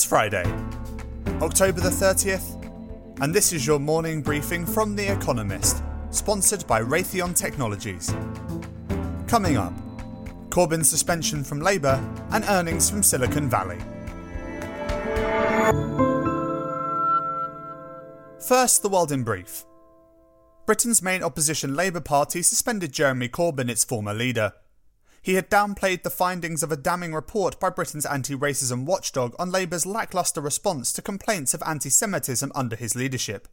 It's Friday, October the 30th, and this is your morning briefing from The Economist, sponsored by Raytheon Technologies. Coming up, Corbyn's suspension from Labour and earnings from Silicon Valley. First, the world in brief. Britain's main opposition Labour Party suspended Jeremy Corbyn, its former leader. He had downplayed the findings of a damning report by Britain's anti racism watchdog on Labour's lacklustre response to complaints of anti Semitism under his leadership.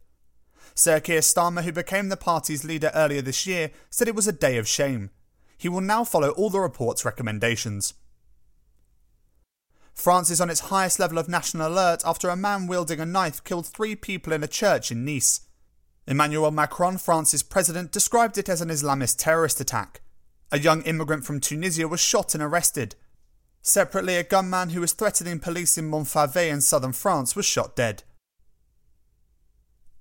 Sir Keir Starmer, who became the party's leader earlier this year, said it was a day of shame. He will now follow all the report's recommendations. France is on its highest level of national alert after a man wielding a knife killed three people in a church in Nice. Emmanuel Macron, France's president, described it as an Islamist terrorist attack. A young immigrant from Tunisia was shot and arrested. Separately, a gunman who was threatening police in Montfavet in southern France was shot dead.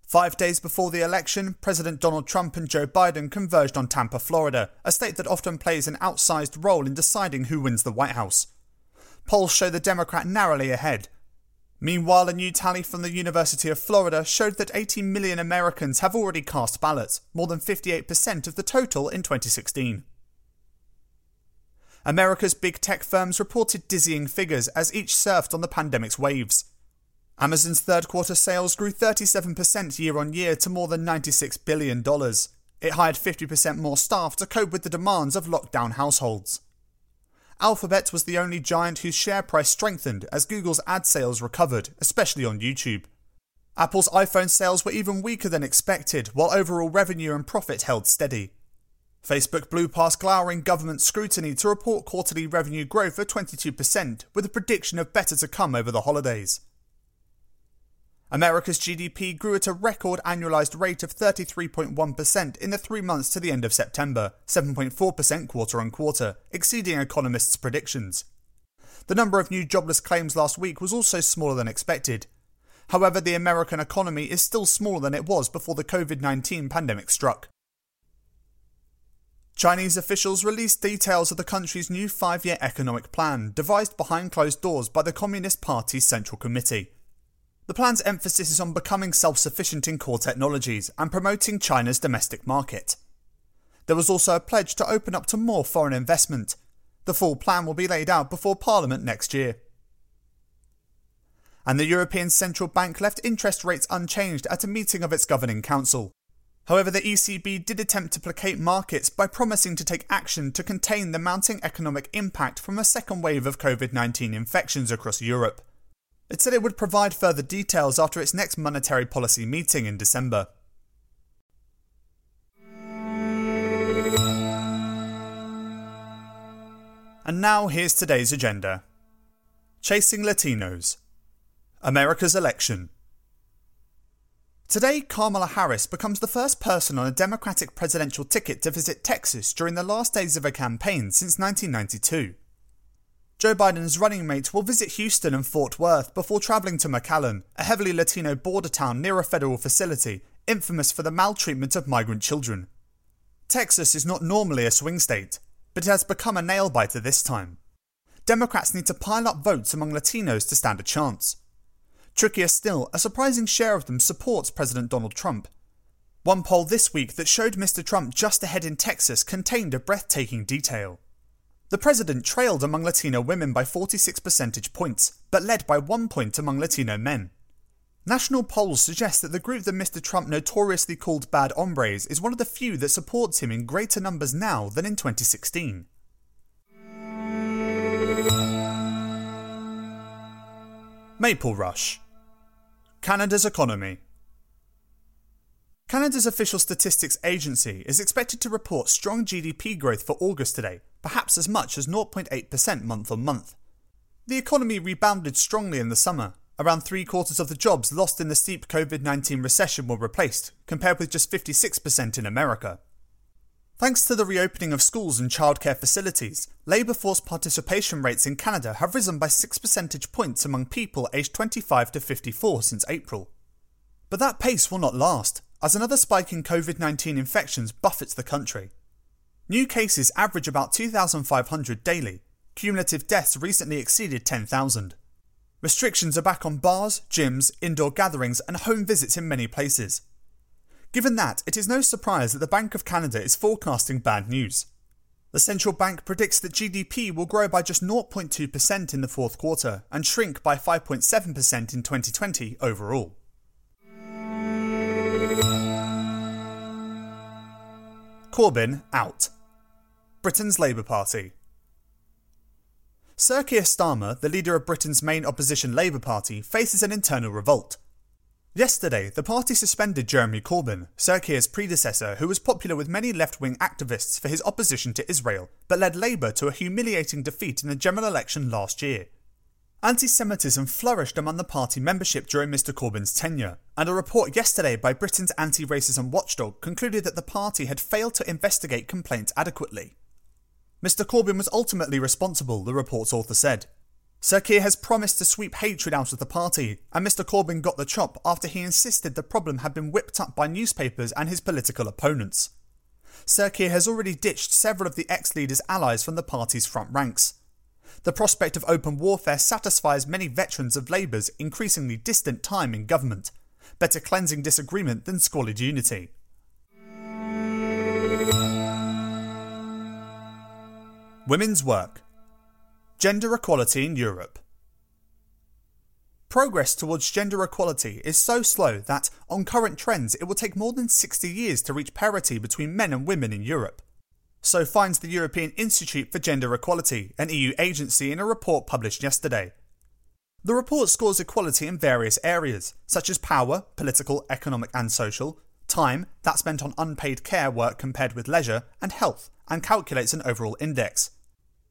Five days before the election, President Donald Trump and Joe Biden converged on Tampa, Florida, a state that often plays an outsized role in deciding who wins the White House. Polls show the Democrat narrowly ahead. Meanwhile, a new tally from the University of Florida showed that 18 million Americans have already cast ballots, more than 58% of the total in 2016. America's big tech firms reported dizzying figures as each surfed on the pandemic's waves. Amazon's third quarter sales grew 37% year on year to more than $96 billion. It hired 50% more staff to cope with the demands of lockdown households. Alphabet was the only giant whose share price strengthened as Google's ad sales recovered, especially on YouTube. Apple's iPhone sales were even weaker than expected, while overall revenue and profit held steady. Facebook blew past glowering government scrutiny to report quarterly revenue growth of 22%, with a prediction of better to come over the holidays. America's GDP grew at a record annualized rate of 33.1% in the three months to the end of September, 7.4% quarter on quarter, exceeding economists' predictions. The number of new jobless claims last week was also smaller than expected. However, the American economy is still smaller than it was before the COVID 19 pandemic struck. Chinese officials released details of the country's new five year economic plan, devised behind closed doors by the Communist Party's Central Committee. The plan's emphasis is on becoming self sufficient in core technologies and promoting China's domestic market. There was also a pledge to open up to more foreign investment. The full plan will be laid out before Parliament next year. And the European Central Bank left interest rates unchanged at a meeting of its governing council. However, the ECB did attempt to placate markets by promising to take action to contain the mounting economic impact from a second wave of COVID 19 infections across Europe. It said it would provide further details after its next monetary policy meeting in December. And now here's today's agenda Chasing Latinos, America's election. Today, Kamala Harris becomes the first person on a Democratic presidential ticket to visit Texas during the last days of a campaign since 1992. Joe Biden's running mate will visit Houston and Fort Worth before travelling to McAllen, a heavily Latino border town near a federal facility, infamous for the maltreatment of migrant children. Texas is not normally a swing state, but it has become a nail biter this time. Democrats need to pile up votes among Latinos to stand a chance. Trickier still, a surprising share of them supports President Donald Trump. One poll this week that showed Mr. Trump just ahead in Texas contained a breathtaking detail. The president trailed among Latino women by 46 percentage points, but led by one point among Latino men. National polls suggest that the group that Mr. Trump notoriously called bad hombres is one of the few that supports him in greater numbers now than in 2016. Maple Rush Canada's economy. Canada's official statistics agency is expected to report strong GDP growth for August today, perhaps as much as 0.8% month on month. The economy rebounded strongly in the summer. Around three quarters of the jobs lost in the steep COVID 19 recession were replaced, compared with just 56% in America. Thanks to the reopening of schools and childcare facilities, labour force participation rates in Canada have risen by 6 percentage points among people aged 25 to 54 since April. But that pace will not last, as another spike in COVID 19 infections buffets the country. New cases average about 2,500 daily. Cumulative deaths recently exceeded 10,000. Restrictions are back on bars, gyms, indoor gatherings, and home visits in many places. Given that, it is no surprise that the Bank of Canada is forecasting bad news. The central bank predicts that GDP will grow by just 0.2% in the fourth quarter and shrink by 5.7% in 2020 overall. Corbyn out. Britain's Labour Party. Sir Keir Starmer, the leader of Britain's main opposition Labour Party, faces an internal revolt. Yesterday, the party suspended Jeremy Corbyn, Sir Keir's predecessor, who was popular with many left wing activists for his opposition to Israel, but led Labour to a humiliating defeat in the general election last year. Anti Semitism flourished among the party membership during Mr Corbyn's tenure, and a report yesterday by Britain's anti racism watchdog concluded that the party had failed to investigate complaints adequately. Mr Corbyn was ultimately responsible, the report's author said, Sir has promised to sweep hatred out of the party, and Mr Corbyn got the chop after he insisted the problem had been whipped up by newspapers and his political opponents. Sir has already ditched several of the ex leader's allies from the party's front ranks. The prospect of open warfare satisfies many veterans of Labour's increasingly distant time in government. Better cleansing disagreement than squalid unity. Women's work. Gender equality in Europe. Progress towards gender equality is so slow that, on current trends, it will take more than 60 years to reach parity between men and women in Europe. So finds the European Institute for Gender Equality, an EU agency, in a report published yesterday. The report scores equality in various areas, such as power, political, economic, and social, time, that's spent on unpaid care work compared with leisure, and health, and calculates an overall index.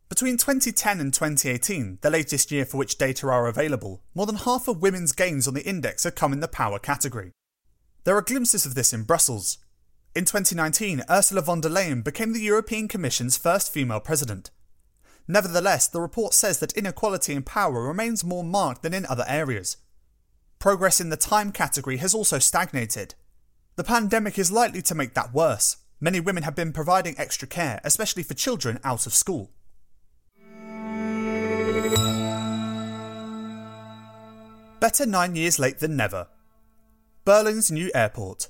Between 2010 and 2018, the latest year for which data are available, more than half of women's gains on the index have come in the power category. There are glimpses of this in Brussels. In 2019, Ursula von der Leyen became the European Commission's first female president. Nevertheless, the report says that inequality in power remains more marked than in other areas. Progress in the time category has also stagnated. The pandemic is likely to make that worse. Many women have been providing extra care, especially for children out of school. Better nine years late than never. Berlin's new airport.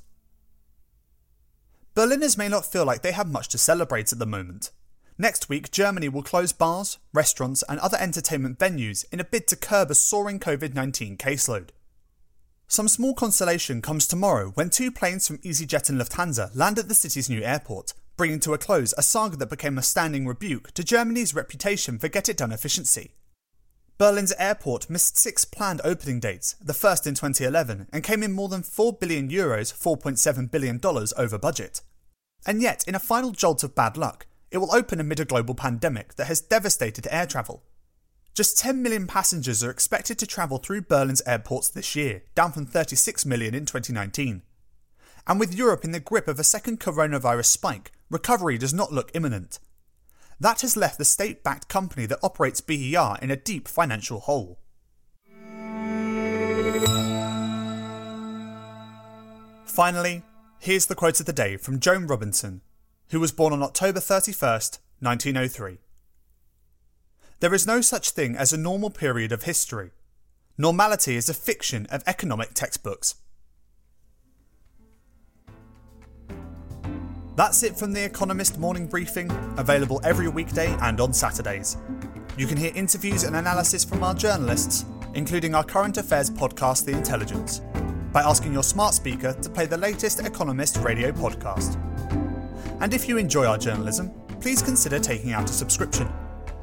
Berliners may not feel like they have much to celebrate at the moment. Next week, Germany will close bars, restaurants, and other entertainment venues in a bid to curb a soaring COVID 19 caseload. Some small consolation comes tomorrow when two planes from EasyJet and Lufthansa land at the city's new airport, bringing to a close a saga that became a standing rebuke to Germany's reputation for get it done efficiency. Berlin's airport missed six planned opening dates, the first in 2011, and came in more than 4 billion euros, $4.7 billion over budget. And yet, in a final jolt of bad luck, it will open amid a global pandemic that has devastated air travel. Just 10 million passengers are expected to travel through Berlin's airports this year, down from 36 million in 2019. And with Europe in the grip of a second coronavirus spike, recovery does not look imminent. That has left the state backed company that operates BER in a deep financial hole. Finally, here's the quote of the day from Joan Robinson, who was born on October 31st, 1903. There is no such thing as a normal period of history. Normality is a fiction of economic textbooks. That's it from The Economist morning briefing, available every weekday and on Saturdays. You can hear interviews and analysis from our journalists, including our current affairs podcast, The Intelligence, by asking your smart speaker to play the latest Economist radio podcast. And if you enjoy our journalism, please consider taking out a subscription.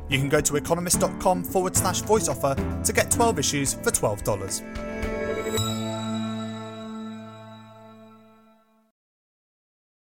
You can go to economist.com forward slash voice offer to get 12 issues for $12.